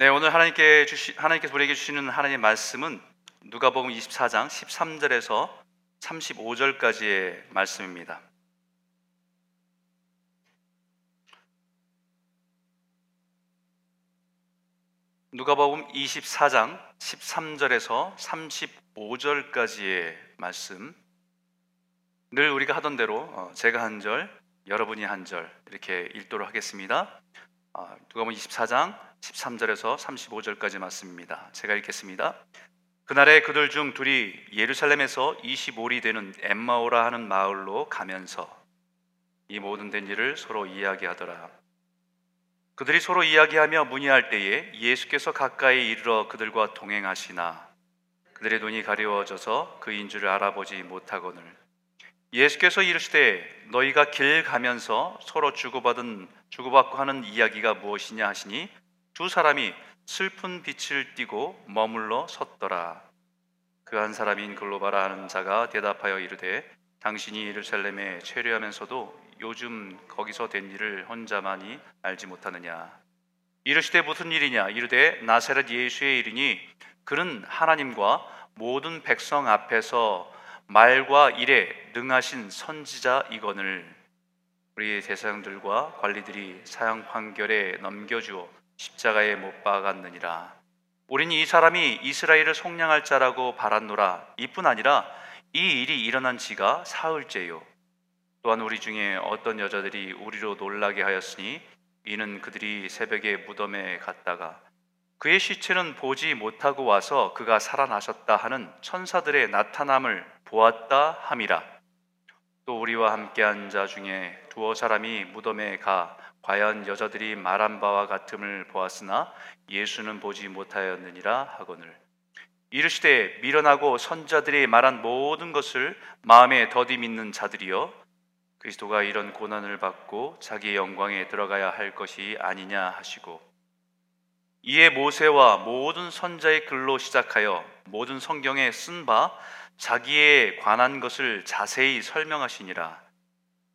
네, 오늘 하나님께 주시, 하나님께서 우리에게 주시는 하나님의 말씀은 누가복음 24장 13절에서 35절까지의 말씀입니다. 누가복음 24장 13절에서 35절까지의 말씀. 늘 우리가 하던 대로 어, 제가 한 절, 여러분이 한 절 이렇게 읽도록 하겠습니다. 어, 누가복음 24장 13절에서 35절까지 말씀입니다. 제가 읽겠습니다. 그날에 그들 중 둘이 예루살렘에서 25리 되는 엠마오라 하는 마을로 가면서 이 모든 된 일을 서로 이야기하더라. 그들이 서로 이야기하며 문의할 때에 예수께서 가까이 이르러 그들과 동행하시나 그들의 눈이 가려워져서 그인 줄을 알아보지 못하거늘 예수께서 이르시되 너희가 길 가면서 서로 주고받은 주고받고 하는 이야기가 무엇이냐 하시니 두 사람이 슬픈 빛을 띠고 머물러 섰더라. 그 한 사람인 글로바라 하는 자가 대답하여 이르되 당신이 예루살렘에 체류하면서도 요즘 거기서 된 일을 혼자만이 알지 못하느냐. 이르시되 무슨 일이냐 이르되 나사렛 예수의 일이니 그는 하나님과 모든 백성 앞에서 말과 일에 능하신 선지자이거늘 우리 대상들과 관리들이 사형 판결에 넘겨주어 십자가에 못 박았느니라. 우리는 이 사람이 이스라엘을 속량할 자라고 바랐노라. 이뿐 아니라 이 일이 일어난 지가 사흘째요. 또한 우리 중에 어떤 여자들이 우리로 놀라게 하였으니 이는 그들이 새벽에 무덤에 갔다가 그의 시체는 보지 못하고 와서 그가 살아나셨다 하는 천사들의 나타남을 보았다 함이라. 또 우리와 함께한 자 중에 두어 사람이 무덤에 가 과연 여자들이 말한 바와 같음을 보았으나 예수는 보지 못하였느니라 하거늘. 이르시되 미련하고 선자들이 말한 모든 것을 마음에 더디 믿는 자들이여 그리스도가 이런 고난을 받고 자기의 영광에 들어가야 할 것이 아니냐 하시고 이에 모세와 모든 선자의 글로 시작하여 모든 성경에 쓴 바 자기에 관한 것을 자세히 설명하시니라.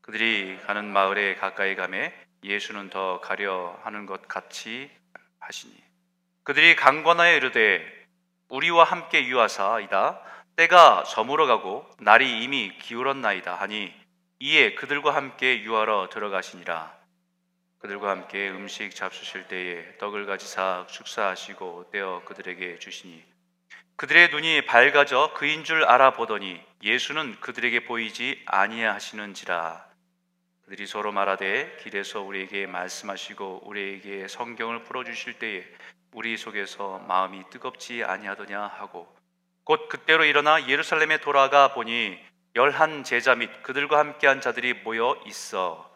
그들이 가는 마을에 가까이 가매 예수는 더 가려 하는 것 같이 하시니. 그들이 강권하여 이르되 우리와 함께 유하사이다. 때가 저물어가고 날이 이미 기울었나이다 하니 이에 그들과 함께 유하러 들어가시니라. 그들과 함께 음식 잡수실 때에 떡을 가지사 축사하시고 떼어 그들에게 주시니. 그들의 눈이 밝아져 그인 줄 알아보더니 예수는 그들에게 보이지 아니하시는지라 그들이 서로 말하되 길에서 우리에게 말씀하시고 우리에게 성경을 풀어 주실 때에 우리 속에서 마음이 뜨겁지 아니하더냐 하고 곧 그때로 일어나 예루살렘에 돌아가 보니 열한 제자 및 그들과 함께한 자들이 모여 있어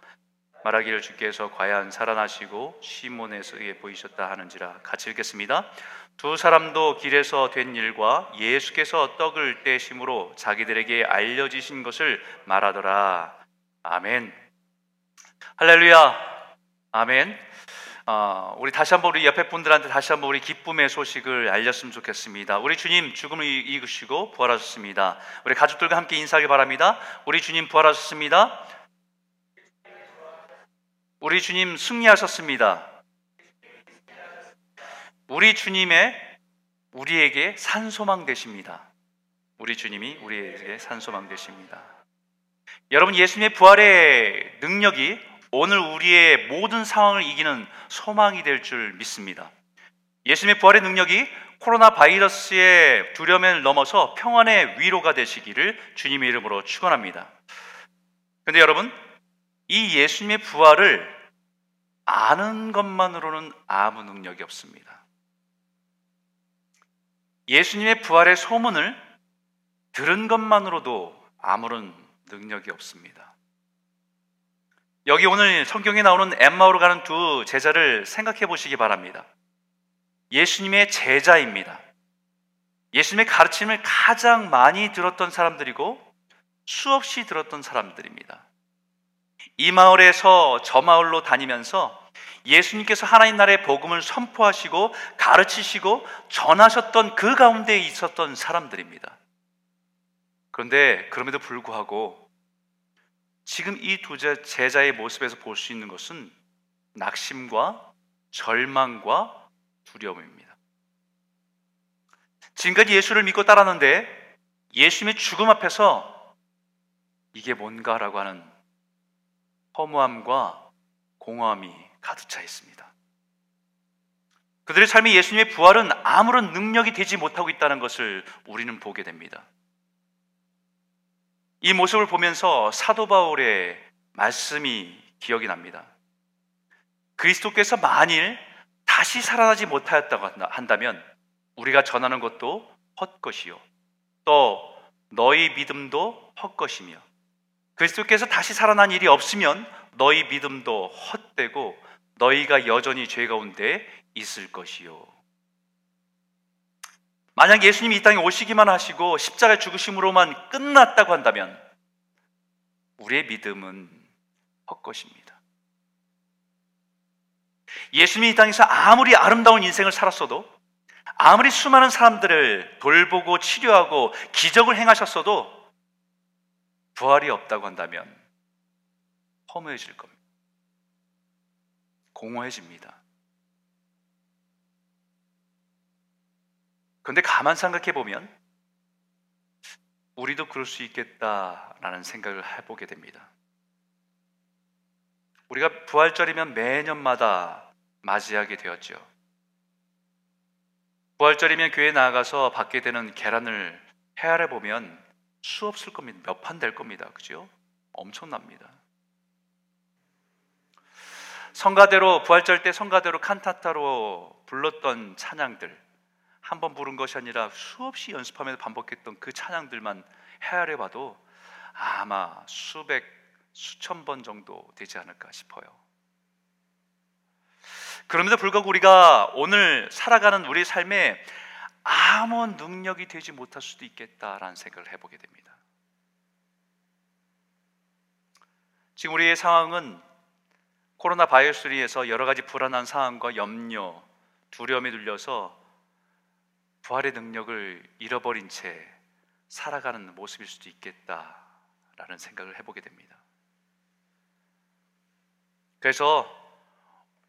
말하기를 주께서 과연 살아나시고 시몬에게 보이셨다 하는지라 같이 읽겠습니다. 두 사람도 길에서 된 일과 예수께서 떡을 떼심으로 자기들에게 알려지신 것을 말하더라. 아멘. 할렐루야. 아멘. 어, 우리 다시 한번 우리 옆에 분들한테 다시 한번 우리 기쁨의 소식을 알렸으면 좋겠습니다. 우리 주님 죽음을 이기시고 부활하셨습니다. 우리 가족들과 함께 인사하기 바랍니다. 우리 주님 부활하셨습니다. 우리 주님 승리하셨습니다. 우리 주님의 우리에게 산소망 되십니다. 우리 주님이 우리에게 산소망 되십니다. 여러분 예수님의 부활의 능력이 오늘 우리의 모든 상황을 이기는 소망이 될 줄 믿습니다. 예수님의 부활의 능력이 코로나 바이러스의 두려움을 넘어서 평안의 위로가 되시기를 주님의 이름으로 축원합니다. 근데 여러분, 이 예수님의 부활을 아는 것만으로는 아무 능력이 없습니다. 예수님의 부활의 소문을 들은 것만으로도 아무런 능력이 없습니다. 여기 오늘 성경에 나오는 엠마오로 가는 두 제자를 생각해 보시기 바랍니다. 예수님의 제자입니다. 예수님의 가르침을 가장 많이 들었던 사람들이고 수없이 들었던 사람들입니다. 이 마을에서 저 마을로 다니면서 예수님께서 하나님 나라의 복음을 선포하시고 가르치시고 전하셨던 그 가운데 있었던 사람들입니다. 그런데 그럼에도 불구하고 지금 이 두 제자의 모습에서 볼 수 있는 것은 낙심과 절망과 두려움입니다. 지금까지 예수를 믿고 따랐는데 예수님의 죽음 앞에서 이게 뭔가라고 하는 허무함과 공허함이 가득 차 있습니다. 그들의 삶이 예수님의 부활은 아무런 능력이 되지 못하고 있다는 것을 우리는 보게 됩니다. 이 모습을 보면서 사도 바울의 말씀이 기억이 납니다. 그리스도께서 만일 다시 살아나지 못하였다고 한다면 우리가 전하는 것도 헛것이요. 또 너희 믿음도 헛것이며 그리스도께서 다시 살아난 일이 없으면 너희 믿음도 헛되고 너희가 여전히 죄 가운데 있을 것이요. 만약 예수님이 이 땅에 오시기만 하시고 십자가 죽으심으로만 끝났다고 한다면 우리의 믿음은 헛것입니다. 예수님이 이 땅에서 아무리 아름다운 인생을 살았어도 아무리 수많은 사람들을 돌보고 치료하고 기적을 행하셨어도 부활이 없다고 한다면 허무해질 겁니다. 공허해집니다. 그런데 가만 생각해 보면 우리도 그럴 수 있겠다라는 생각을 해보게 됩니다. 우리가 부활절이면 매년마다 맞이하게 되었죠. 부활절이면 교회에 나아가서 받게 되는 계란을 헤아려 보면 수없을 겁니다. 몇 판 될 겁니다. 그죠? 엄청납니다. 성가대로 부활절 때 성가대로 칸타타로 불렀던 찬양들 한 번 부른 것이 아니라 수없이 연습하면서 반복했던 그 찬양들만 헤아려 봐도 아마 수백 수천 번 정도 되지 않을까 싶어요. 그럼에도 불구하고 우리가 오늘 살아가는 우리 삶에 아무 능력이 되지 못할 수도 있겠다라는 생각을 해보게 됩니다. 지금 우리의 상황은 코로나 바이러스로 인해서 여러 가지 불안한 상황과 염려, 두려움에 눌려서 부활의 능력을 잃어버린 채 살아가는 모습일 수도 있겠다라는 생각을 해보게 됩니다. 그래서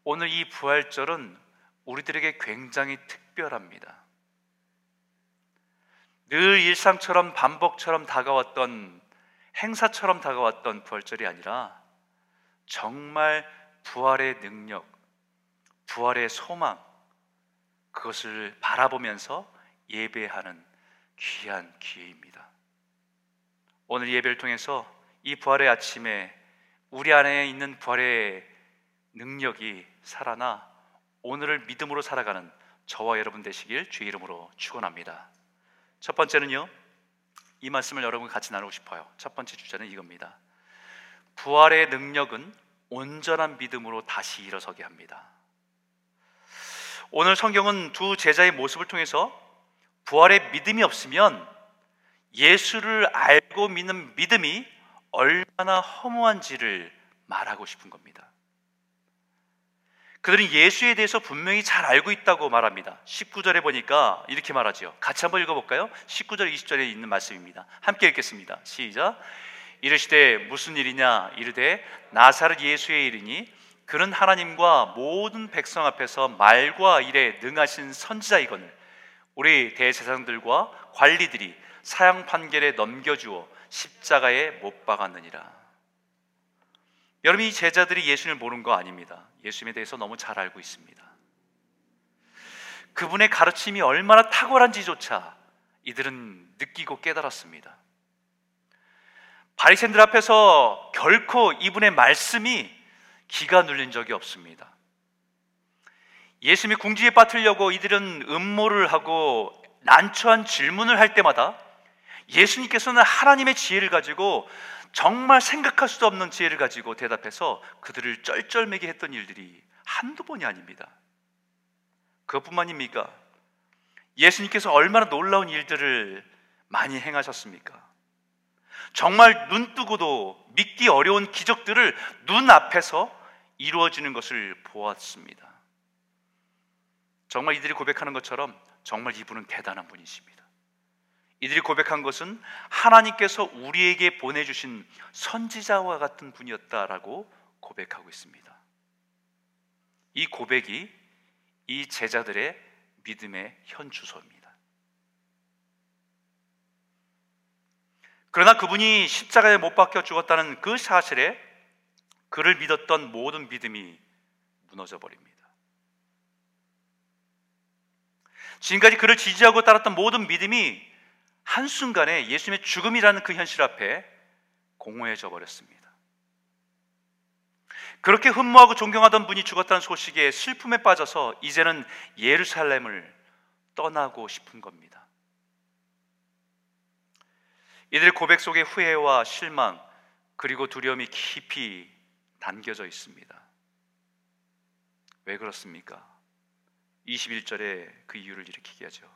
오늘 이 부활절은 우리들에게 굉장히 특별합니다. 늘 일상처럼 반복처럼 다가왔던 행사처럼 다가왔던 부활절이 아니라 정말 부활의 능력, 부활의 소망, 그것을 바라보면서 예배하는 귀한 기회입니다. 오늘 예배를 통해서 이 부활의 아침에 우리 안에 있는 부활의 능력이 살아나 오늘을 믿음으로 살아가는 저와 여러분 되시길 주의 이름으로 축원합니다. 첫 번째는요. 이 말씀을 여러분 같이 나누고 싶어요. 첫 번째 주제는 이겁니다. 부활의 능력은 온전한 믿음으로 다시 일어서게 합니다. 오늘 성경은 두 제자의 모습을 통해서 부활의 믿음이 없으면 예수를 알고 믿는 믿음이 얼마나 허무한지를 말하고 싶은 겁니다. 그들은 예수에 대해서 분명히 잘 알고 있다고 말합니다. 19절에 보니까 이렇게 말하죠. 같이 한번 읽어볼까요? 19절, 20절에 있는 말씀입니다. 함께 읽겠습니다. 시작. 이르시되 무슨 일이냐? 이르되 나사렛 예수의 일이니 그는 하나님과 모든 백성 앞에서 말과 일에 능하신 선지자이거늘 우리 대제사장들과 관리들이 사형 판결에 넘겨주어 십자가에 못 박았느니라. 여러분 이 제자들이 예수님을 모르는 거 아닙니다. 예수님에 대해서 너무 잘 알고 있습니다. 그분의 가르침이 얼마나 탁월한지조차 이들은 느끼고 깨달았습니다. 바리새인들 앞에서 결코 이분의 말씀이 기가 눌린 적이 없습니다. 예수님이 궁지에 빠뜨려고 이들은 음모를 하고 난처한 질문을 할 때마다 예수님께서는 하나님의 지혜를 가지고 정말 생각할 수도 없는 지혜를 가지고 대답해서 그들을 쩔쩔매게 했던 일들이 한두 번이 아닙니다. 그것뿐만입니까? 예수님께서 얼마나 놀라운 일들을 많이 행하셨습니까? 정말 눈 뜨고도 믿기 어려운 기적들을 눈 앞에서 이루어지는 것을 보았습니다. 정말 이들이 고백하는 것처럼 정말 이분은 대단한 분이십니다. 이들이 고백한 것은 하나님께서 우리에게 보내주신 선지자와 같은 분이었다라고 고백하고 있습니다. 이 고백이 이 제자들의 믿음의 현주소입니다. 그러나 그분이 십자가에 못 박혀 죽었다는 그 사실에 그를 믿었던 모든 믿음이 무너져 버립니다. 지금까지 그를 지지하고 따랐던 모든 믿음이 한순간에 예수님의 죽음이라는 그 현실 앞에 공허해져 버렸습니다. 그렇게 흠모하고 존경하던 분이 죽었다는 소식에 슬픔에 빠져서 이제는 예루살렘을 떠나고 싶은 겁니다. 이들의 고백 속에 후회와 실망 그리고 두려움이 깊이 담겨져 있습니다. 왜 그렇습니까? 21절에 그 이유를 이렇게 하죠.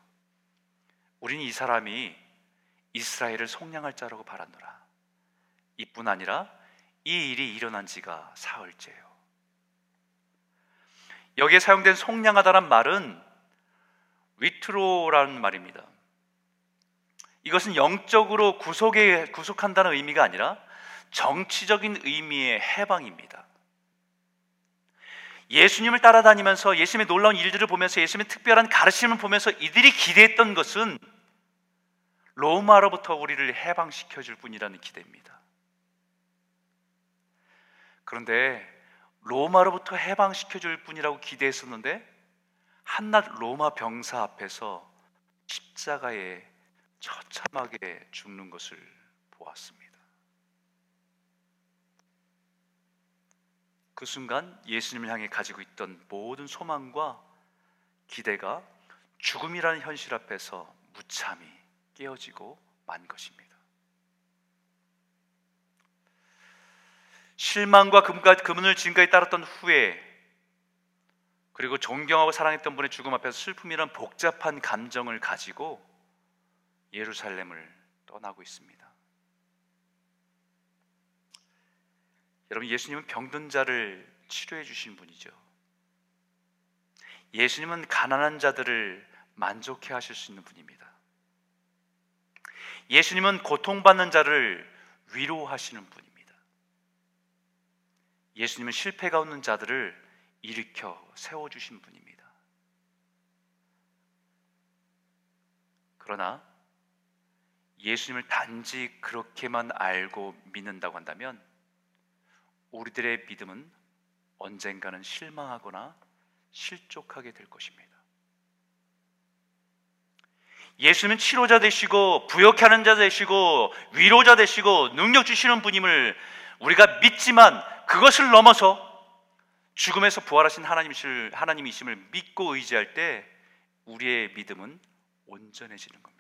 우리는 이 사람이 이스라엘을 속량할 자라고 바라노라. 이뿐 아니라 이 일이 일어난 지가 사흘째요. 여기에 사용된 속량하다란 말은 위트로라는 말입니다. 이것은 영적으로 구속에 구속한다는 의미가 아니라 정치적인 의미의 해방입니다. 예수님을 따라다니면서 예수님의 놀라운 일들을 보면서 예수님의 특별한 가르침을 보면서 이들이 기대했던 것은 로마로부터 우리를 해방시켜 줄 뿐이라는 기대입니다. 그런데 로마로부터 해방시켜 줄 뿐이라고 기대했었는데 한낱 로마 병사 앞에서 십자가에 처참하게 죽는 것을 보았습니다. 그 순간 예수님을 향해 가지고 있던 모든 소망과 기대가 죽음이라는 현실 앞에서 무참히 깨어지고 만 것입니다. 실망과 그분을 지금까지 따랐던 후에 그리고 존경하고 사랑했던 분의 죽음 앞에서 슬픔이란 복잡한 감정을 가지고 예루살렘을 떠나고 있습니다. 여러분 예수님은 병든 자를 치료해 주신 분이죠. 예수님은 가난한 자들을 만족해 하실 수 있는 분입니다. 예수님은 고통받는 자를 위로하시는 분입니다. 예수님은 실패가 없는 자들을 일으켜 세워 주신 분입니다. 그러나 예수님을 단지 그렇게만 알고 믿는다고 한다면 우리들의 믿음은 언젠가는 실망하거나 실족하게 될 것입니다. 예수는 치료자 되시고 부역하는 자 되시고 위로자 되시고 능력 주시는 분임을 우리가 믿지만 그것을 넘어서 죽음에서 부활하신 하나님이실 하나님이심을 믿고 의지할 때 우리의 믿음은 온전해지는 겁니다.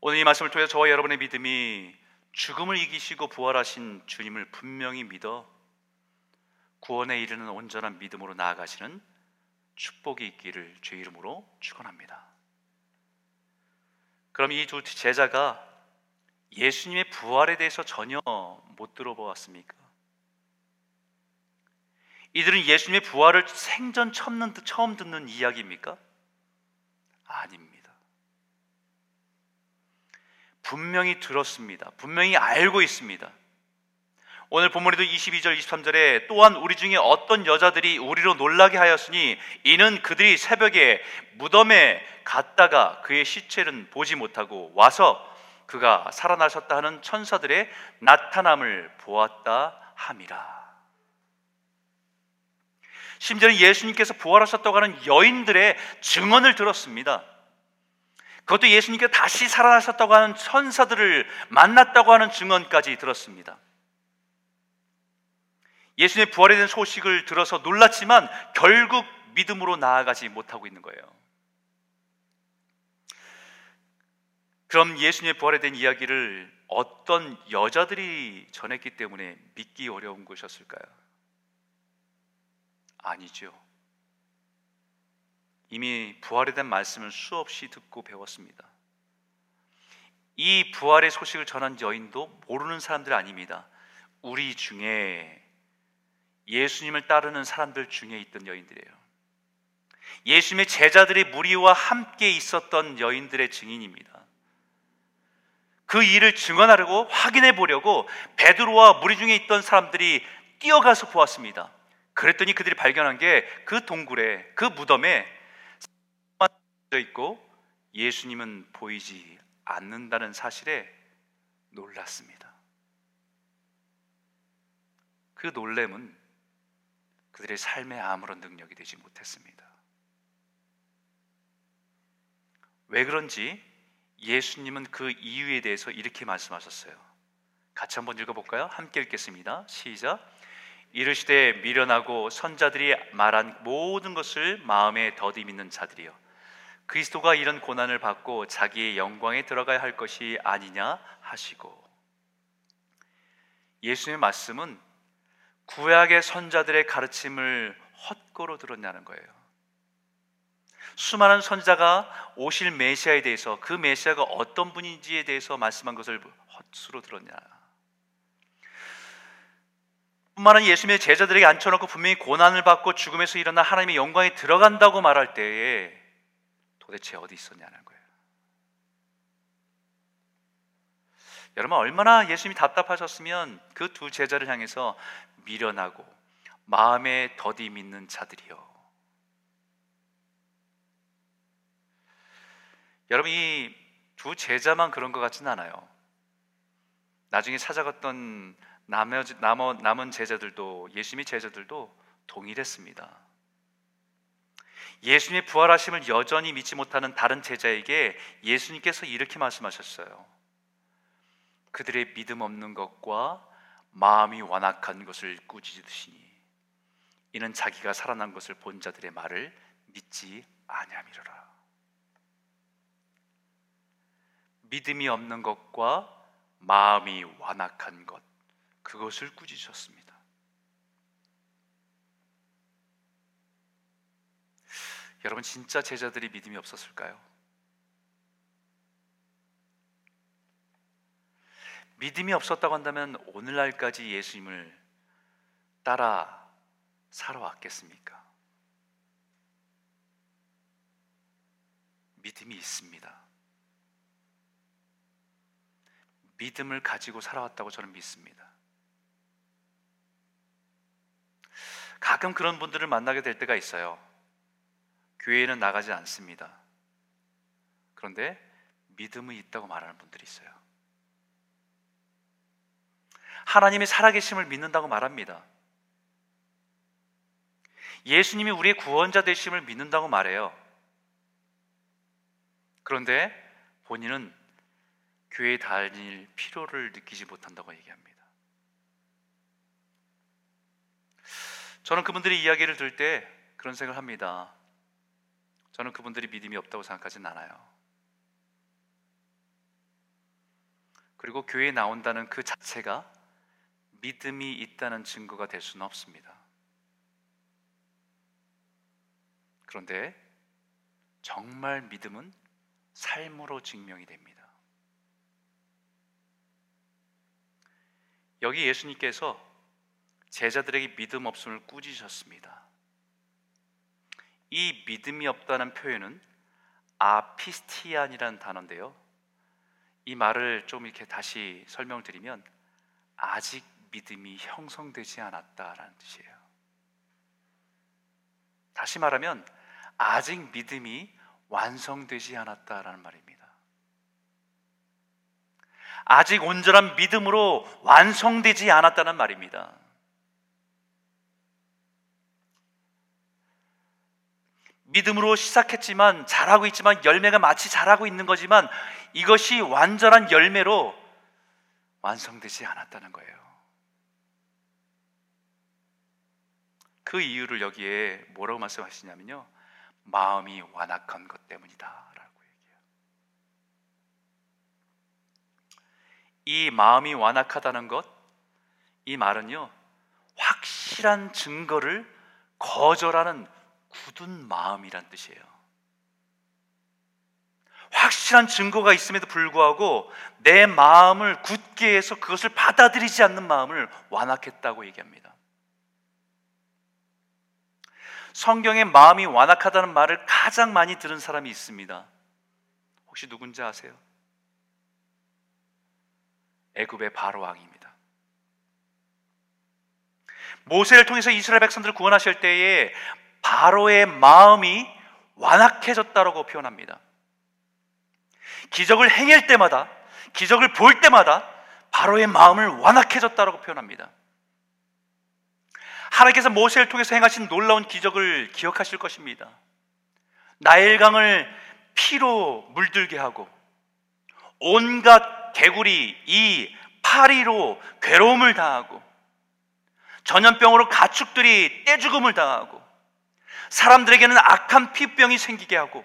오늘 이 말씀을 통해 저와 여러분의 믿음이 죽음을 이기시고 부활하신 주님을 분명히 믿어 구원에 이르는 온전한 믿음으로 나아가시는 축복이 있기를 주 이름으로 축원합니다. 그럼 이 두 제자가 예수님의 부활에 대해서 전혀 못 들어보았습니까? 이들은 예수님의 부활을 생전 처음 듣는 이야기입니까? 아닙니다. 분명히 들었습니다. 분명히 알고 있습니다. 오늘 본문에도 22절, 23절에 또한 우리 중에 어떤 여자들이 우리로 놀라게 하였으니 이는 그들이 새벽에 무덤에 갔다가 그의 시체는 보지 못하고 와서 그가 살아나셨다 하는 천사들의 나타남을 보았다 함이라. 심지어는 예수님께서 부활하셨다고 하는 여인들의 증언을 들었습니다. 그것도 예수님께서 다시 살아나셨다고 하는 천사들을 만났다고 하는 증언까지 들었습니다. 예수님의 부활에 대한 소식을 들어서 놀랐지만 결국 믿음으로 나아가지 못하고 있는 거예요. 그럼 예수님의 부활에 대한 이야기를 어떤 여자들이 전했기 때문에 믿기 어려운 것이었을까요? 아니죠. 이미 부활에 대한 말씀을 수없이 듣고 배웠습니다. 이 부활의 소식을 전한 여인도 모르는 사람들 아닙니다. 우리 중에 예수님을 따르는 사람들 중에 있던 여인들이에요. 예수님의 제자들의 무리와 함께 있었던 여인들의 증인입니다. 그 일을 증언하려고 확인해 보려고 베드로와 무리 중에 있던 사람들이 뛰어가서 보았습니다. 그랬더니 그들이 발견한 게 그 동굴에 그 무덤에 져 있고 예수님은 보이지 않는다는 사실에 놀랐습니다. 그 놀램은 그들의 삶에 아무런 능력이 되지 못했습니다. 왜 그런지 예수님은 그 이유에 대해서 이렇게 말씀하셨어요. 같이 한번 읽어볼까요? 함께 읽겠습니다. 시작. 이르시되 미련하고 선자들이 말한 모든 것을 마음에 더디 믿는 자들이여 그리스도가 이런 고난을 받고 자기의 영광에 들어가야 할 것이 아니냐 하시고 예수님의 말씀은 구약의 선자들의 가르침을 헛고로 들었냐는 거예요. 수많은 선자가 오실 메시아에 대해서 그 메시아가 어떤 분인지에 대해서 말씀한 것을 헛수로 들었냐. 뿐만 아니라 예수님의 제자들에게 앉혀놓고 분명히 고난을 받고 죽음에서 일어나 하나님의 영광에 들어간다고 말할 때에 도대체 어디 있었냐는 거예요. 여러분 얼마나 예수님이 답답하셨으면 그 두 제자를 향해서 미련하고 마음에 더디 믿는 자들이요. 여러분 이 두 제자만 그런 것 같지는 않아요. 나중에 찾아갔던 남은 제자들도 예수님의 제자들도 동일했습니다. 예수님의 부활하심을 여전히 믿지 못하는 다른 제자에게 예수님께서 이렇게 말씀하셨어요. 그들의 믿음 없는 것과 마음이 완악한 것을 꾸짖으시니 이는 자기가 살아난 것을 본 자들의 말을 믿지 아니함이로라. 믿음이 없는 것과 마음이 완악한 것 그것을 꾸짖으셨습니다. 여러분 진짜 제자들이 믿음이 없었을까요? 믿음이 없었다고 한다면 오늘날까지 예수님을 따라 살아왔겠습니까? 믿음이 있습니다. 믿음을 가지고 살아왔다고 저는 믿습니다. 가끔 그런 분들을 만나게 될 때가 있어요. 교회에는 나가지 않습니다. 그런데 믿음이 있다고 말하는 분들이 있어요. 하나님의 살아계심을 믿는다고 말합니다. 예수님이 우리의 구원자 되심을 믿는다고 말해요. 그런데 본인은 교회에 다닐 필요를 느끼지 못한다고 얘기합니다. 저는 그분들의 이야기를 들을 때 그런 생각을 합니다. 저는 그분들이 믿음이 없다고 생각하진 않아요. 그리고 교회에 나온다는 그 자체가 믿음이 있다는 증거가 될 수는 없습니다. 그런데 정말 믿음은 삶으로 증명이 됩니다. 여기 예수님께서 제자들에게 믿음 없음을 꾸짖으셨습니다. 이 믿음이 없다는 표현은 아피스티안이라는 단어인데요. 이 말을 좀 이렇게 다시 설명드리면 아직 믿음이 형성되지 않았다라는 뜻이에요. 다시 말하면 아직 믿음이 완성되지 않았다라는 말입니다. 아직 온전한 믿음으로 완성되지 않았다는 말입니다. 믿음으로 시작했지만 잘하고 있지만 열매가 마치 잘하고 있는 거지만 이것이 완전한 열매로 완성되지 않았다는 거예요. 그 이유를 여기에 뭐라고 말씀하시냐면요. 마음이 완악한 것 때문이다 라고 얘기해요. 이 마음이 완악하다는 것, 이 말은요. 확실한 증거를 거절하는 굳은 마음이란 뜻이에요. 확실한 증거가 있음에도 불구하고 내 마음을 굳게 해서 그것을 받아들이지 않는 마음을 완악했다고 얘기합니다. 성경에 마음이 완악하다는 말을 가장 많이 들은 사람이 있습니다. 혹시 누군지 아세요? 애굽의 바로 왕입니다. 모세를 통해서 이스라엘 백성들을 구원하실 때에 바로의 마음이 완악해졌다라고 표현합니다. 기적을 행할 때마다 기적을 볼 때마다 바로의 마음을 완악해졌다라고 표현합니다. 하나님께서 모세를 통해서 행하신 놀라운 기적을 기억하실 것입니다. 나일강을 피로 물들게 하고 온갖 개구리, 이, 파리로 괴로움을 당하고 전염병으로 가축들이 떼죽음을 당하고 사람들에게는 악한 피병이 생기게 하고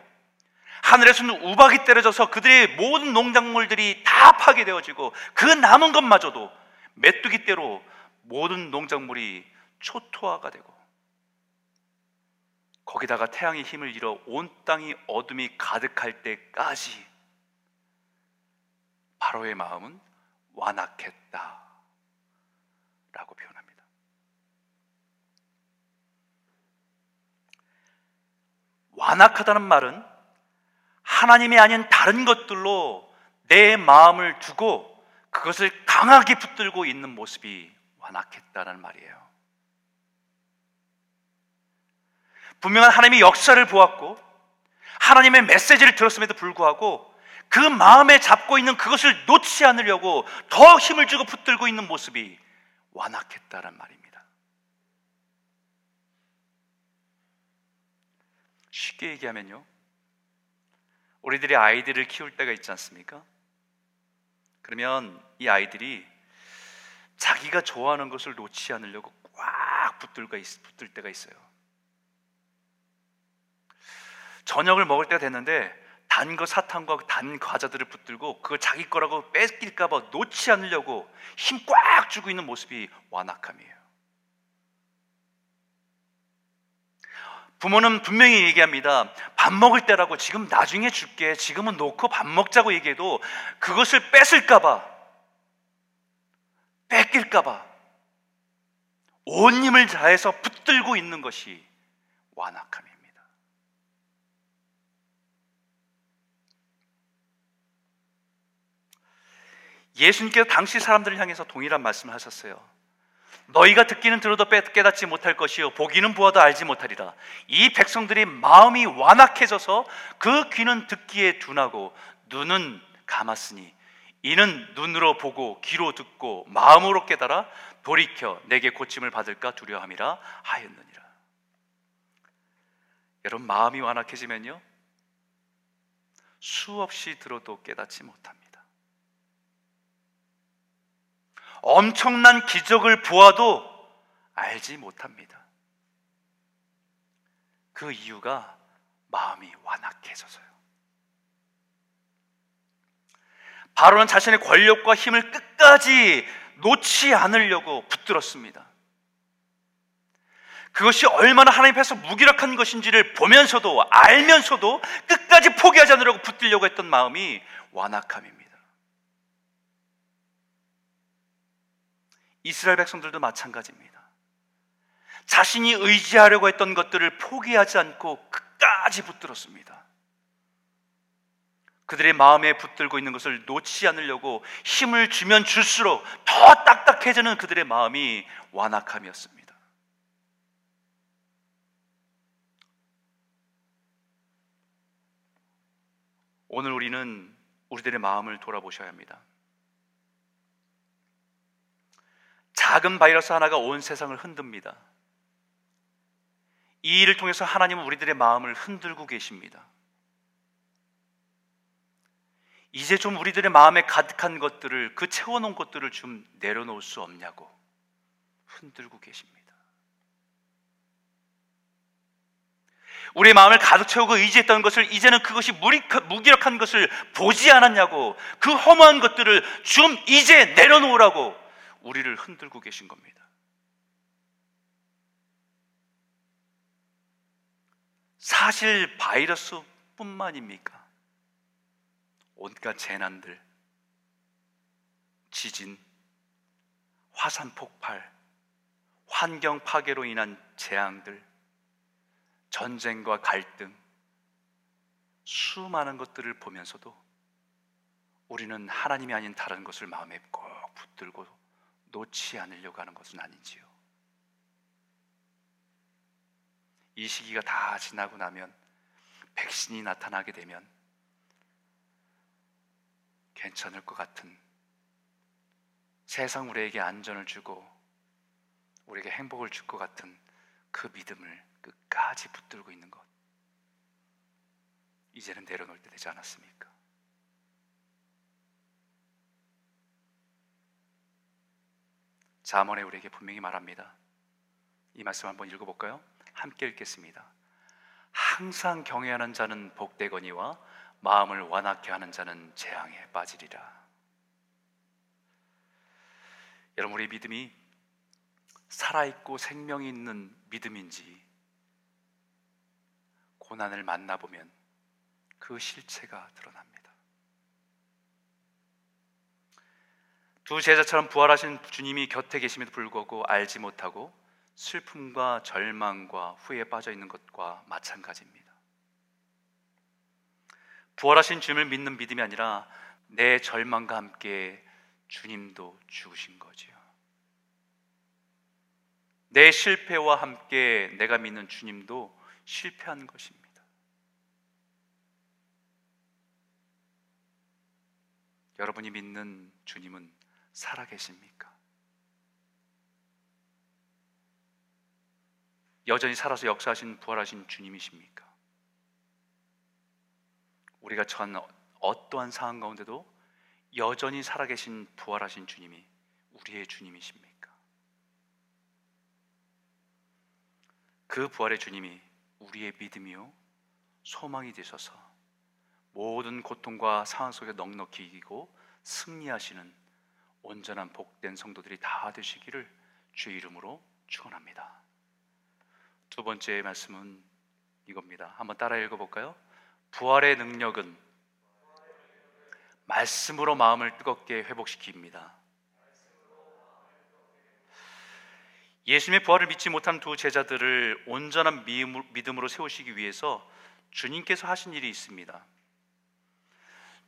하늘에서는 우박이 때려져서 그들의 모든 농작물들이 다 파괴되어지고 그 남은 것마저도 메뚜기 떼로 모든 농작물이 초토화가 되고 거기다가 태양의 힘을 잃어 온 땅이 어둠이 가득할 때까지 바로의 마음은 완악했다. 라고 표현합니다. 완악하다는 말은 하나님이 아닌 다른 것들로 내 마음을 두고 그것을 강하게 붙들고 있는 모습이 완악했다는 말이에요. 분명한 하나님의 역사를 보았고 하나님의 메시지를 들었음에도 불구하고 그 마음에 잡고 있는 그것을 놓지 않으려고 더 힘을 주고 붙들고 있는 모습이 완악했다란 말입니다. 쉽게 얘기하면요. 우리들이 아이들을 키울 때가 있지 않습니까? 그러면 이 아이들이 자기가 좋아하는 것을 놓지 않으려고 꽉 붙들 때가 있어요. 저녁을 먹을 때가 됐는데 단 거 사탕과 단 과자들을 붙들고 그걸 자기 거라고 뺏길까봐 놓지 않으려고 힘 꽉 주고 있는 모습이 완악함이에요. 부모는 분명히 얘기합니다. 밥 먹을 때라고 지금 나중에 줄게. 지금은 놓고 밥 먹자고 얘기해도 그것을 뺏을까봐, 뺏길까봐 온 힘을 다해서 붙들고 있는 것이 완악함입니다. 예수님께서 당시 사람들을 향해서 동일한 말씀을 하셨어요. 너희가 듣기는 들어도 깨닫지 못할 것이요 보기는 보아도 알지 못하리라. 이 백성들이 마음이 완악해져서 그 귀는 듣기에 둔하고 눈은 감았으니 이는 눈으로 보고 귀로 듣고 마음으로 깨달아 돌이켜 내게 고침을 받을까 두려함이라 하였느니라. 여러분 마음이 완악해지면요 수없이 들어도 깨닫지 못합니다. 엄청난 기적을 보아도 알지 못합니다. 그 이유가 마음이 완악해져서요. 바로는 자신의 권력과 힘을 끝까지 놓지 않으려고 붙들었습니다. 그것이 얼마나 하나님 앞에서 무기력한 것인지를 보면서도 알면서도 끝까지 포기하지 않으려고 붙들려고 했던 마음이 완악함입니다. 이스라엘 백성들도 마찬가지입니다. 자신이 의지하려고 했던 것들을 포기하지 않고 끝까지 붙들었습니다. 그들의 마음에 붙들고 있는 것을 놓지 않으려고 힘을 주면 줄수록 더 딱딱해지는 그들의 마음이 완악함이었습니다. 오늘 우리는 우리들의 마음을 돌아보셔야 합니다. 작은 바이러스 하나가 온 세상을 흔듭니다. 이 일을 통해서 하나님은 우리들의 마음을 흔들고 계십니다. 이제 좀 우리들의 마음에 가득한 것들을 그 채워놓은 것들을 좀 내려놓을 수 없냐고 흔들고 계십니다. 우리의 마음을 가득 채우고 의지했던 것을 이제는 그것이 무기력한 것을 보지 않았냐고 그 허무한 것들을 좀 이제 내려놓으라고 우리를 흔들고 계신 겁니다. 사실 바이러스뿐만입니까? 온갖 재난들, 지진, 화산 폭발, 환경 파괴로 인한 재앙들, 전쟁과 갈등, 수많은 것들을 보면서도 우리는 하나님이 아닌 다른 것을 마음에 꼭 붙들고 놓지 않으려고 하는 것은 아닌지요. 이 시기가 다 지나고 나면 백신이 나타나게 되면 괜찮을 것 같은 세상 우리에게 안전을 주고 우리에게 행복을 줄 것 같은 그 믿음을 끝까지 붙들고 있는 것. 이제는 내려놓을 때 되지 않았습니까? 자문에 우리에게 분명히 말합니다. 이 말씀 한번 읽어볼까요? 함께 읽겠습니다. 항상 경외하는 자는 복되거니와 마음을 완악케 하는 자는 재앙에 빠지리라. 여러분 우리 믿음이 살아있고 생명이 있는 믿음인지 고난을 만나보면 그 실체가 드러납니다. 두 제자처럼 부활하신 주님이 곁에 계심에도 불구하고 알지 못하고 슬픔과 절망과 후회에 빠져 있는 것과 마찬가지입니다. 부활하신 주님을 믿는 믿음이 아니라 내 절망과 함께 주님도 죽으신 거지요. 내 실패와 함께 내가 믿는 주님도 실패한 것입니다. 여러분이 믿는 주님은 살아 계십니까? 여전히 살아서 역사하신 부활하신 주님이십니까? 우리가 전 어떠한 상황 가운데도 여전히 살아계신 부활하신 주님이 우리의 주님이십니까? 그 부활의 주님이 우리의 믿음이요 소망이 되셔서 모든 고통과 상황 속에 넉넉히 이기고 승리하시는 온전한 복된 성도들이 다 되시기를 주의 이름으로 축원합니다. 두 번째 말씀은 이겁니다. 한번 따라 읽어 볼까요? 부활의 능력은 말씀으로 마음을 뜨겁게 회복시킵니다. 예수님의 부활을 믿지 못한 두 제자들을 온전한 믿음으로 세우시기 위해서 주님께서 하신 일이 있습니다.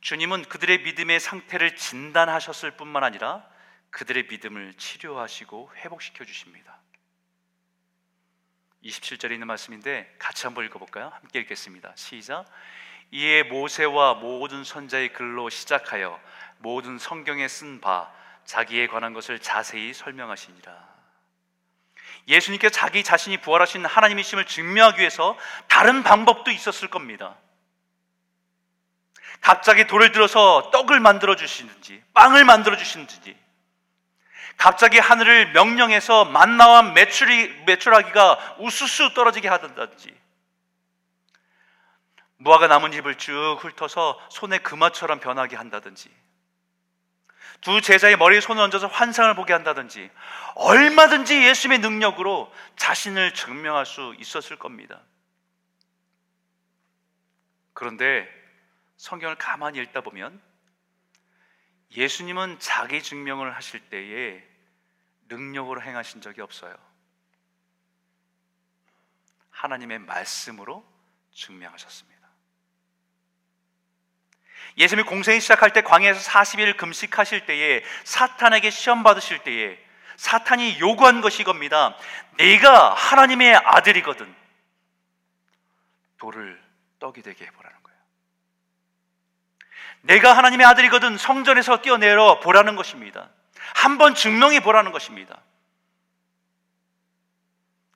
주님은 그들의 믿음의 상태를 진단하셨을 뿐만 아니라 그들의 믿음을 치료하시고 회복시켜 주십니다. 27절에 있는 말씀인데 같이 한번 읽어볼까요? 함께 읽겠습니다. 시작. 이에 모세와 모든 선자의 글로 시작하여 모든 성경에 쓴 바 자기에 관한 것을 자세히 설명하시니라. 예수님께 자기 자신이 부활하신 하나님이심을 증명하기 위해서 다른 방법도 있었을 겁니다. 갑자기 돌을 들어서 떡을 만들어 주시는지, 빵을 만들어 주시는지, 갑자기 하늘을 명령해서 만나와 매출이, 매출하기가 우수수 떨어지게 하든지, 무화과 나뭇잎을 쭉 훑어서 손에 금화처럼 변하게 한다든지, 두 제자의 머리에 손을 얹어서 환상을 보게 한다든지, 얼마든지 예수님의 능력으로 자신을 증명할 수 있었을 겁니다. 그런데 성경을 가만히 읽다 보면 예수님은 자기 증명을 하실 때에 능력으로 행하신 적이 없어요. 하나님의 말씀으로 증명하셨습니다. 예수님이 공생이 시작할 때 광야에서 40일 금식하실 때에 사탄에게 시험 받으실 때에 사탄이 요구한 것이 이겁니다. 네가 하나님의 아들이거든. 돌을 떡이 되게 해보라는. 내가 하나님의 아들이거든 성전에서 뛰어내려 보라는 것입니다. 한번 증명해 보라는 것입니다.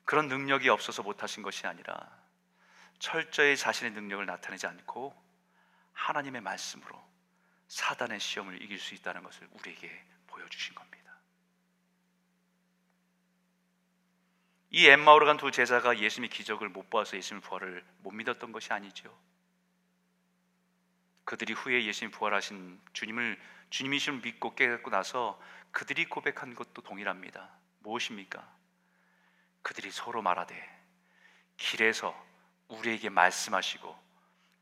그런 능력이 없어서 못하신 것이 아니라 철저히 자신의 능력을 나타내지 않고 하나님의 말씀으로 사단의 시험을 이길 수 있다는 것을 우리에게 보여주신 겁니다. 이 엠마오로 간 두 제자가 예수님의 기적을 못 봐서 예수님의 부활을 못 믿었던 것이 아니죠. 그들이 후에 예수님 부활하신 주님을 주님이심을 믿고 깨닫고 나서 그들이 고백한 것도 동일합니다. 무엇입니까? 그들이 서로 말하되 길에서 우리에게 말씀하시고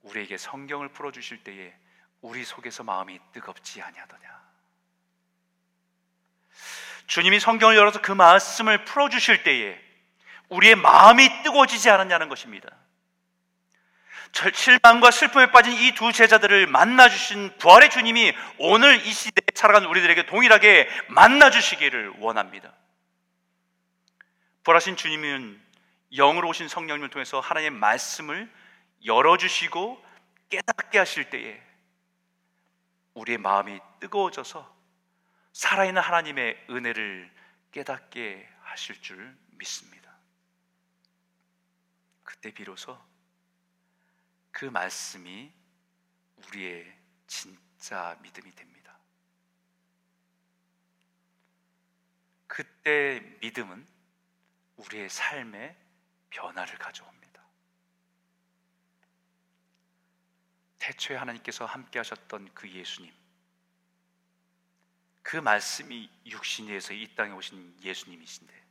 우리에게 성경을 풀어 주실 때에 우리 속에서 마음이 뜨겁지 아니하더냐. 주님이 성경을 열어서 그 말씀을 풀어 주실 때에 우리의 마음이 뜨거워지지 않았냐는 것입니다. 실망과 슬픔에 빠진 이 두 제자들을 만나 주신 부활의 주님이 오늘 이 시대에 살아가는 우리들에게 동일하게 만나 주시기를 원합니다. 부활하신 주님은 영으로 오신 성령님을 통해서 하나님의 말씀을 열어 주시고 깨닫게 하실 때에 우리의 마음이 뜨거워져서 살아있는 하나님의 은혜를 깨닫게 하실 줄 믿습니다. 그때 비로소 그 말씀이 우리의 진짜 믿음이 됩니다. 그때 믿음은 우리의 삶에 변화를 가져옵니다. 태초에 하나님께서 함께 하셨던 그 예수님, 그 말씀이 육신이 돼서 이 땅에 오신 예수님이신데,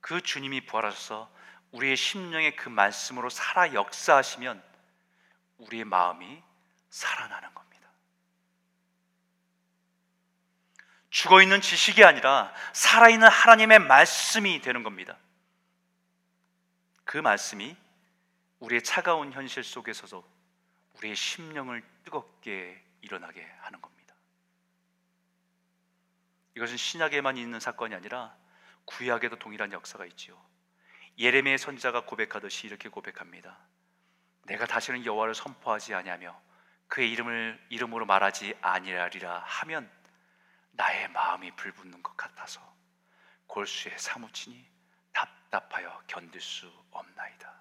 그 주님이 부활하셔서 우리의 심령에 그 말씀으로 살아 역사하시면 우리의 마음이 살아나는 겁니다. 죽어 있는 지식이 아니라 살아있는 하나님의 말씀이 되는 겁니다. 그 말씀이 우리의 차가운 현실 속에서도 우리의 심령을 뜨겁게 일어나게 하는 겁니다. 이것은 신약에만 있는 사건이 아니라 구약에도 동일한 역사가 있지요. 예레미야 선자가 고백하듯이 이렇게 고백합니다. 내가 다시는 여호와를 선포하지 아니하며 그의 이름을 이름으로 말하지 아니하리라 하면 나의 마음이 불붙는 것 같아서 골수에 사무치니 답답하여 견딜 수 없나이다.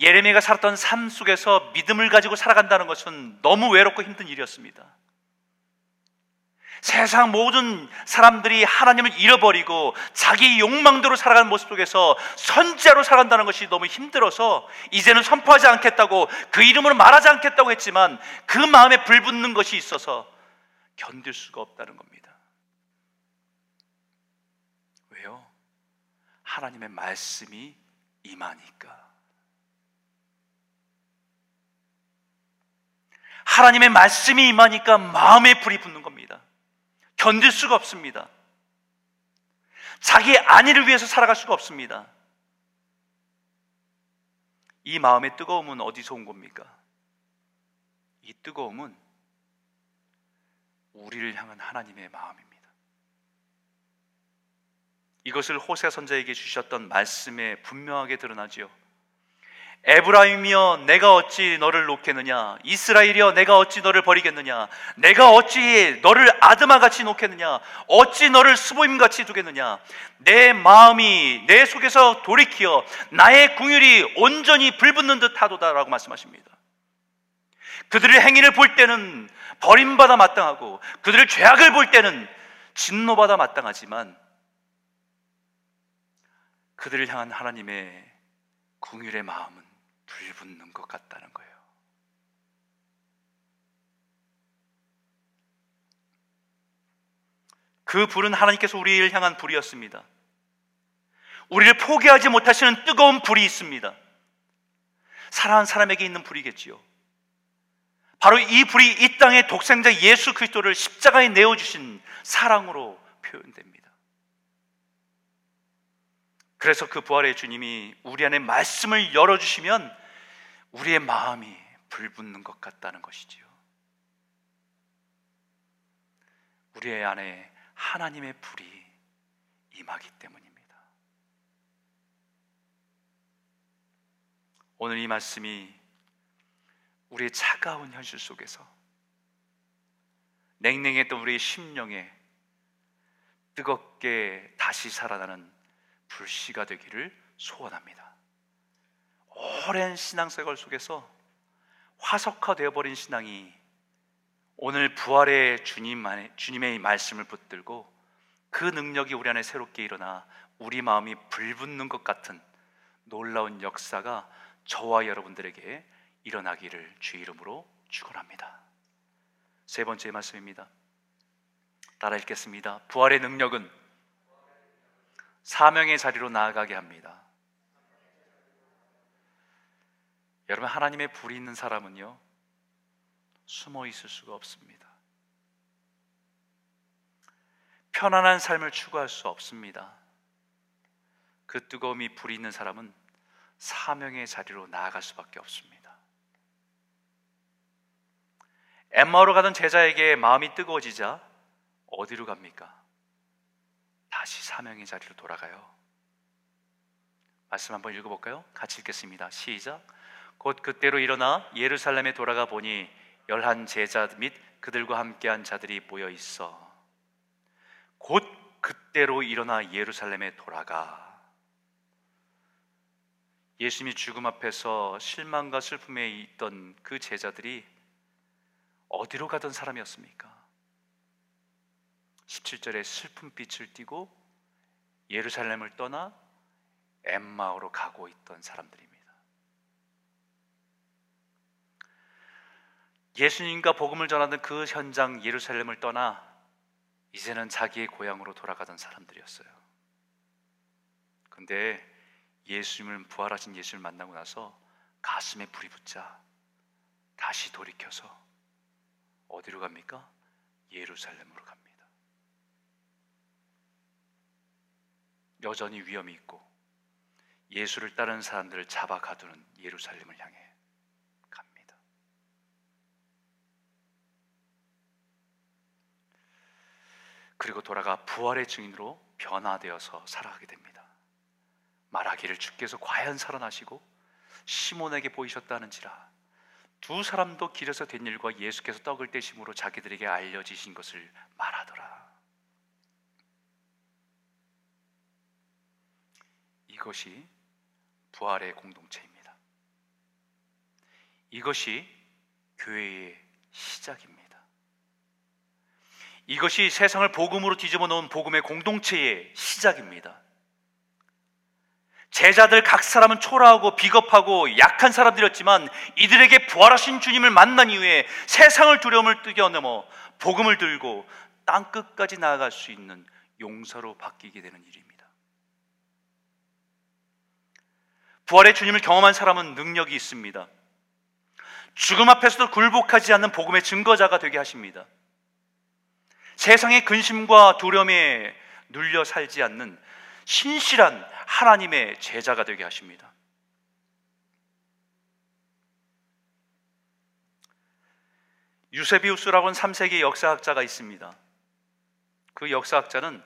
예레미야가 살았던 삶 속에서 믿음을 가지고 살아간다는 것은 너무 외롭고 힘든 일이었습니다. 세상 모든 사람들이 하나님을 잃어버리고 자기 욕망대로 살아가는 모습 속에서 선지자로 살아간다는 것이 너무 힘들어서 이제는 선포하지 않겠다고 그 이름으로 말하지 않겠다고 했지만 그 마음에 불붙는 것이 있어서 견딜 수가 없다는 겁니다. 왜요? 하나님의 말씀이 임하니까. 하나님의 말씀이 임하니까 마음에 불이 붙는 겁니다. 견딜 수가 없습니다. 자기 안위를 위해서 살아갈 수가 없습니다. 이 마음의 뜨거움은 어디서 온 겁니까? 이 뜨거움은 우리를 향한 하나님의 마음입니다. 이것을 호세 선자에게 주셨던 말씀에 분명하게 드러나지요. 에브라임이여 내가 어찌 너를 놓겠느냐? 이스라엘이여 내가 어찌 너를 버리겠느냐? 내가 어찌 너를 아드마 같이 놓겠느냐? 어찌 너를 스보임 같이 두겠느냐? 내 마음이 내 속에서 돌이키어 나의 궁율이 온전히 불붙는 듯 하도다라고 말씀하십니다. 그들의 행위를 볼 때는 버림받아 마땅하고 그들의 죄악을 볼 때는 진노받아 마땅하지만 그들을 향한 하나님의 궁율의 마음은 불붙는 것 같다는 거예요. 그 불은 하나님께서 우리를 향한 불이었습니다. 우리를 포기하지 못하시는 뜨거운 불이 있습니다. 사랑하는 사람에게 있는 불이겠지요. 바로 이 불이 이 땅의 독생자 예수 그리스도를 십자가에 내어주신 사랑으로 표현됩니다. 그래서 그 부활의 주님이 우리 안에 말씀을 열어주시면 우리의 마음이 불붙는 것 같다는 것이지요. 우리의 안에 하나님의 불이 임하기 때문입니다. 오늘 이 말씀이 우리의 차가운 현실 속에서 냉랭했던 우리의 심령에 뜨겁게 다시 살아나는 불씨가 되기를 소원합니다. 오랜 신앙생활 속에서 화석화되어 버린 신앙이 오늘 부활의 주님만의, 주님의 말씀을 붙들고 그 능력이 우리 안에 새롭게 일어나 우리 마음이 불붙는 것 같은 놀라운 역사가 저와 여러분들에게 일어나기를 주 이름으로 축원합니다. 세 번째 말씀입니다. 따라 읽겠습니다. 부활의 능력은 사명의 자리로 나아가게 합니다. 여러분 하나님의 불이 있는 사람은요 숨어 있을 수가 없습니다. 편안한 삶을 추구할 수 없습니다. 그 뜨거움이 불이 있는 사람은 사명의 자리로 나아갈 수밖에 없습니다. 엠마오로 가던 제자에게 마음이 뜨거워지자 어디로 갑니까? 다시 사명의 자리로 돌아가요. 말씀 한번 읽어볼까요? 같이 읽겠습니다. 시작. 곧 그때로 일어나 예루살렘에 돌아가 보니 열한 제자 및 그들과 함께한 자들이 모여 있어. 곧 그때로 일어나 예루살렘에 돌아가. 예수님이 죽음 앞에서 실망과 슬픔에 있던 그 제자들이 어디로 가던 사람이었습니까? 17절에 슬픔빛을 띠고 예루살렘을 떠나 엠마오로 가고 있던 사람들입니다. 예수님과 복음을 전하던 그 현장 예루살렘을 떠나 이제는 자기의 고향으로 돌아가던 사람들이었어요. 근데 예수님을 부활하신 예수를 만나고 나서 가슴에 불이 붙자 다시 돌이켜서 어디로 갑니까? 예루살렘으로 갑니다. 여전히 위험이 있고 예수를 따르는 사람들을 잡아 가두는 예루살렘을 향해 갑니다. 그리고 돌아가 부활의 증인으로 변화되어서 살아가게 됩니다. 말하기를 주께서 과연 살아나시고 시몬에게 보이셨다는지라 두 사람도 길에서 된 일과 예수께서 떡을 떼심으로 자기들에게 알려지신 것을 말하더라. 이것이 부활의 공동체입니다. 이것이 교회의 시작입니다. 이것이 세상을 복음으로 뒤집어 놓은 복음의 공동체의 시작입니다. 제자들 각 사람은 초라하고 비겁하고 약한 사람들이었지만 이들에게 부활하신 주님을 만난 이후에 세상을 두려움을 뛰어넘어 복음을 들고 땅 끝까지 나아갈 수 있는 용사로 바뀌게 되는 일입니다. 부활의 주님을 경험한 사람은 능력이 있습니다. 죽음 앞에서도 굴복하지 않는 복음의 증거자가 되게 하십니다. 세상의 근심과 두려움에 눌려 살지 않는 신실한 하나님의 제자가 되게 하십니다. 유세비우스라고 하는 3세기 역사학자가 있습니다. 그 역사학자는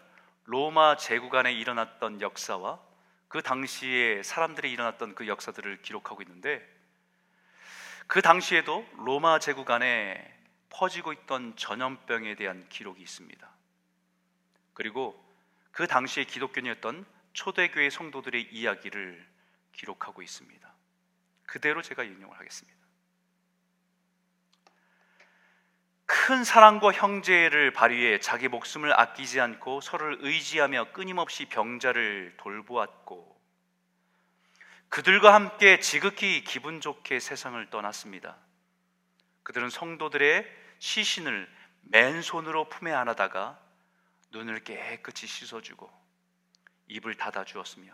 로마 제국 안에 일어났던 역사와 그 당시에 사람들이 일어났던 그 역사들을 기록하고 있는데 그 당시에도 로마 제국 안에 퍼지고 있던 전염병에 대한 기록이 있습니다. 그리고 그 당시에 기독교인이었던 초대교회 성도들의 이야기를 기록하고 있습니다. 그대로 제가 인용을 하겠습니다. 큰 사랑과 형제를 발휘해 자기 목숨을 아끼지 않고 서로를 의지하며 끊임없이 병자를 돌보았고 그들과 함께 지극히 기분 좋게 세상을 떠났습니다. 그들은 성도들의 시신을 맨손으로 품에 안아다가 눈을 깨끗이 씻어주고 입을 닫아주었으며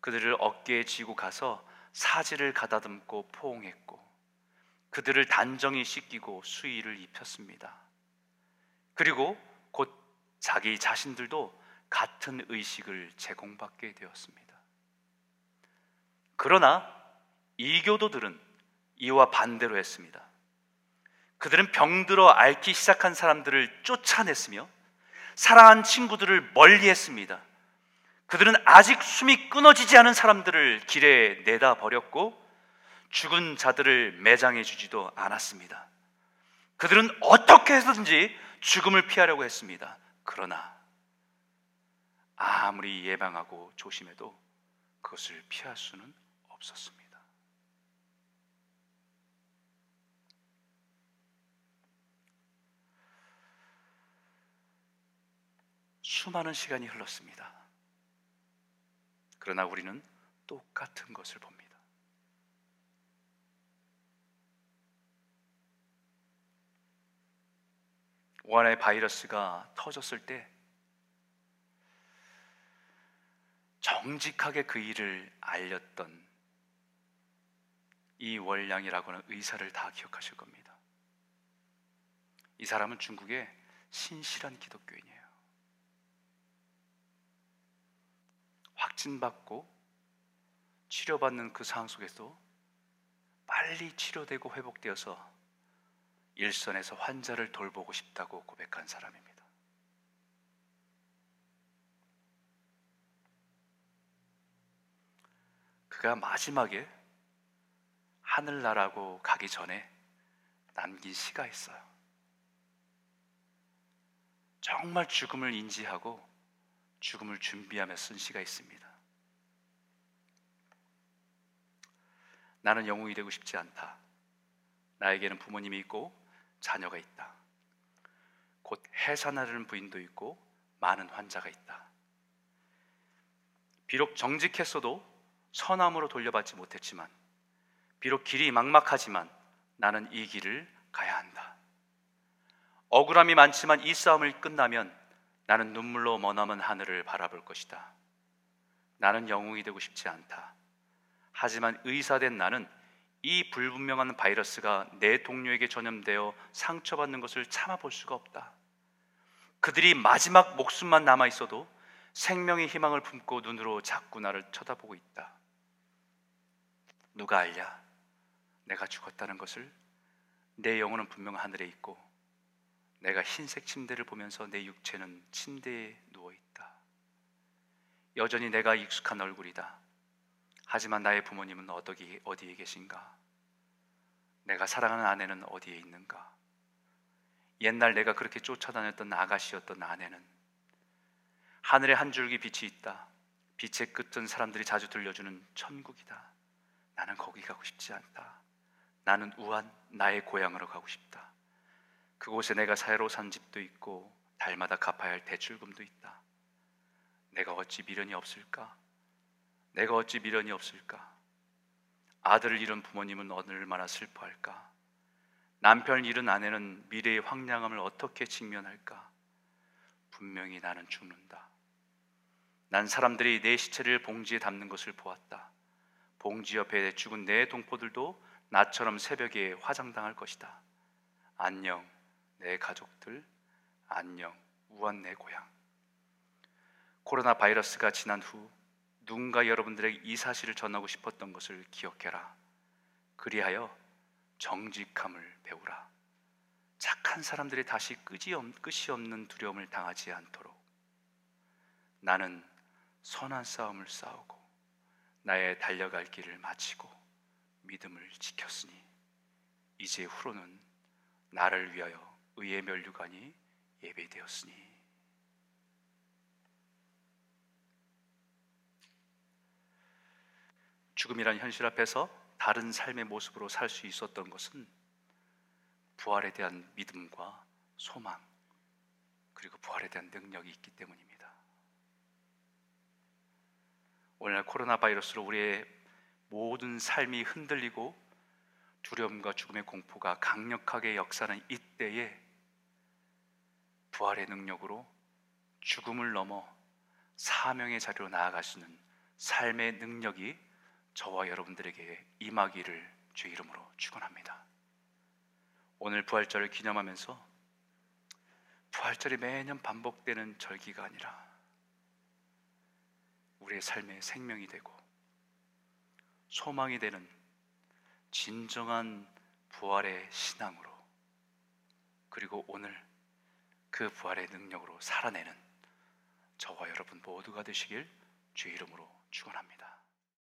그들을 어깨에 지고 가서 사지를 가다듬고 포옹했고 그들을 단정히 씻기고 수의를 입혔습니다. 그리고 곧 자기 자신들도 같은 의식을 제공받게 되었습니다. 그러나 이교도들은 이와 반대로 했습니다. 그들은 병들어 앓기 시작한 사람들을 쫓아냈으며 사랑한 친구들을 멀리 했습니다. 그들은 아직 숨이 끊어지지 않은 사람들을 길에 내다 버렸고 죽은 자들을 매장해 주지도 않았습니다. 그들은 어떻게 해서든지 죽음을 피하려고 했습니다. 그러나 아무리 예방하고 조심해도 그것을 피할 수는 없었습니다. 수많은 시간이 흘렀습니다. 그러나 우리는 똑같은 것을 봅니다. 원의 바이러스가 터졌을 때 정직하게 그 일을 알렸던 이 월량이라고 하는 의사를 다 기억하실 겁니다. 이 사람은 중국의 신실한 기독교인이에요. 확진받고 치료받는 그 상황 속에서 빨리 치료되고 회복되어서 일선에서 환자를 돌보고 싶다고 고백한 사람입니다. 그가 마지막에 하늘나라고 가기 전에 남긴 시가 있어요. 정말 죽음을 인지하고 죽음을 준비하며 쓴 시가 있습니다. 나는 영웅이 되고 싶지 않다. 나에게는 부모님이 있고 자녀가 있다. 곧 해산하려는 부인도 있고 많은 환자가 있다. 비록 정직했어도 선함으로 돌려받지 못했지만 비록 길이 막막하지만 나는 이 길을 가야 한다. 억울함이 많지만 이 싸움을 끝나면 나는 눈물로 머나먼 하늘을 바라볼 것이다. 나는 영웅이 되고 싶지 않다. 하지만 의사된 나는 이 불분명한 바이러스가 내 동료에게 전염되어 상처받는 것을 참아볼 수가 없다. 그들이 마지막 목숨만 남아 있어도 생명의 희망을 품고 눈으로 자꾸 나를 쳐다보고 있다. 누가 알랴? 내가 죽었다는 것을 내 영혼은 분명 하늘에 있고 내가 흰색 침대를 보면서 내 육체는 침대에 누워 있다. 여전히 내가 익숙한 얼굴이다. 하지만 나의 부모님은 어디, 어디에 계신가? 내가 사랑하는 아내는 어디에 있는가? 옛날 내가 그렇게 쫓아다녔던 아가씨였던 아내는 하늘에 한 줄기 빛이 있다. 빛의 끝은 사람들이 자주 들려주는 천국이다. 나는 거기 가고 싶지 않다. 나는 우한 나의 고향으로 가고 싶다. 그곳에 내가 새로 산 집도 있고 달마다 갚아야 할 대출금도 있다. 내가 어찌 미련이 없을까? 내가 어찌 미련이 없을까? 아들을 잃은 부모님은 얼마나 슬퍼할까? 남편을 잃은 아내는 미래의 황량함을 어떻게 직면할까? 분명히 나는 죽는다. 난 사람들이 내 시체를 봉지에 담는 것을 보았다. 봉지 옆에 죽은 내 동포들도 나처럼 새벽에 화장당할 것이다. 안녕, 내 가족들. 안녕, 우한 내 고향. 코로나 바이러스가 지난 후 누군가 여러분들에게 이 사실을 전하고 싶었던 것을 기억해라. 그리하여 정직함을 배우라. 착한 사람들이 다시 끝이 없는 두려움을 당하지 않도록 나는 선한 싸움을 싸우고 나의 달려갈 길을 마치고 믿음을 지켰으니 이제 후로는 나를 위하여 의의 면류관이 예배되었으니 죽음이란 현실 앞에서 다른 삶의 모습으로 살 수 있었던 것은 부활에 대한 믿음과 소망 그리고 부활에 대한 능력이 있기 때문입니다. 오늘날 코로나 바이러스로 우리의 모든 삶이 흔들리고 두려움과 죽음의 공포가 강력하게 역사는 이때에 부활의 능력으로 죽음을 넘어 사명의 자리로 나아갈 수 있는 삶의 능력이 저와 여러분들에게 임하기를 주 이름으로 축원합니다. 오늘 부활절을 기념하면서 부활절이 매년 반복되는 절기가 아니라 우리의 삶의 생명이 되고 소망이 되는 진정한 부활의 신앙으로 그리고 오늘 그 부활의 능력으로 살아내는 저와 여러분 모두가 되시길 주 이름으로 축원합니다.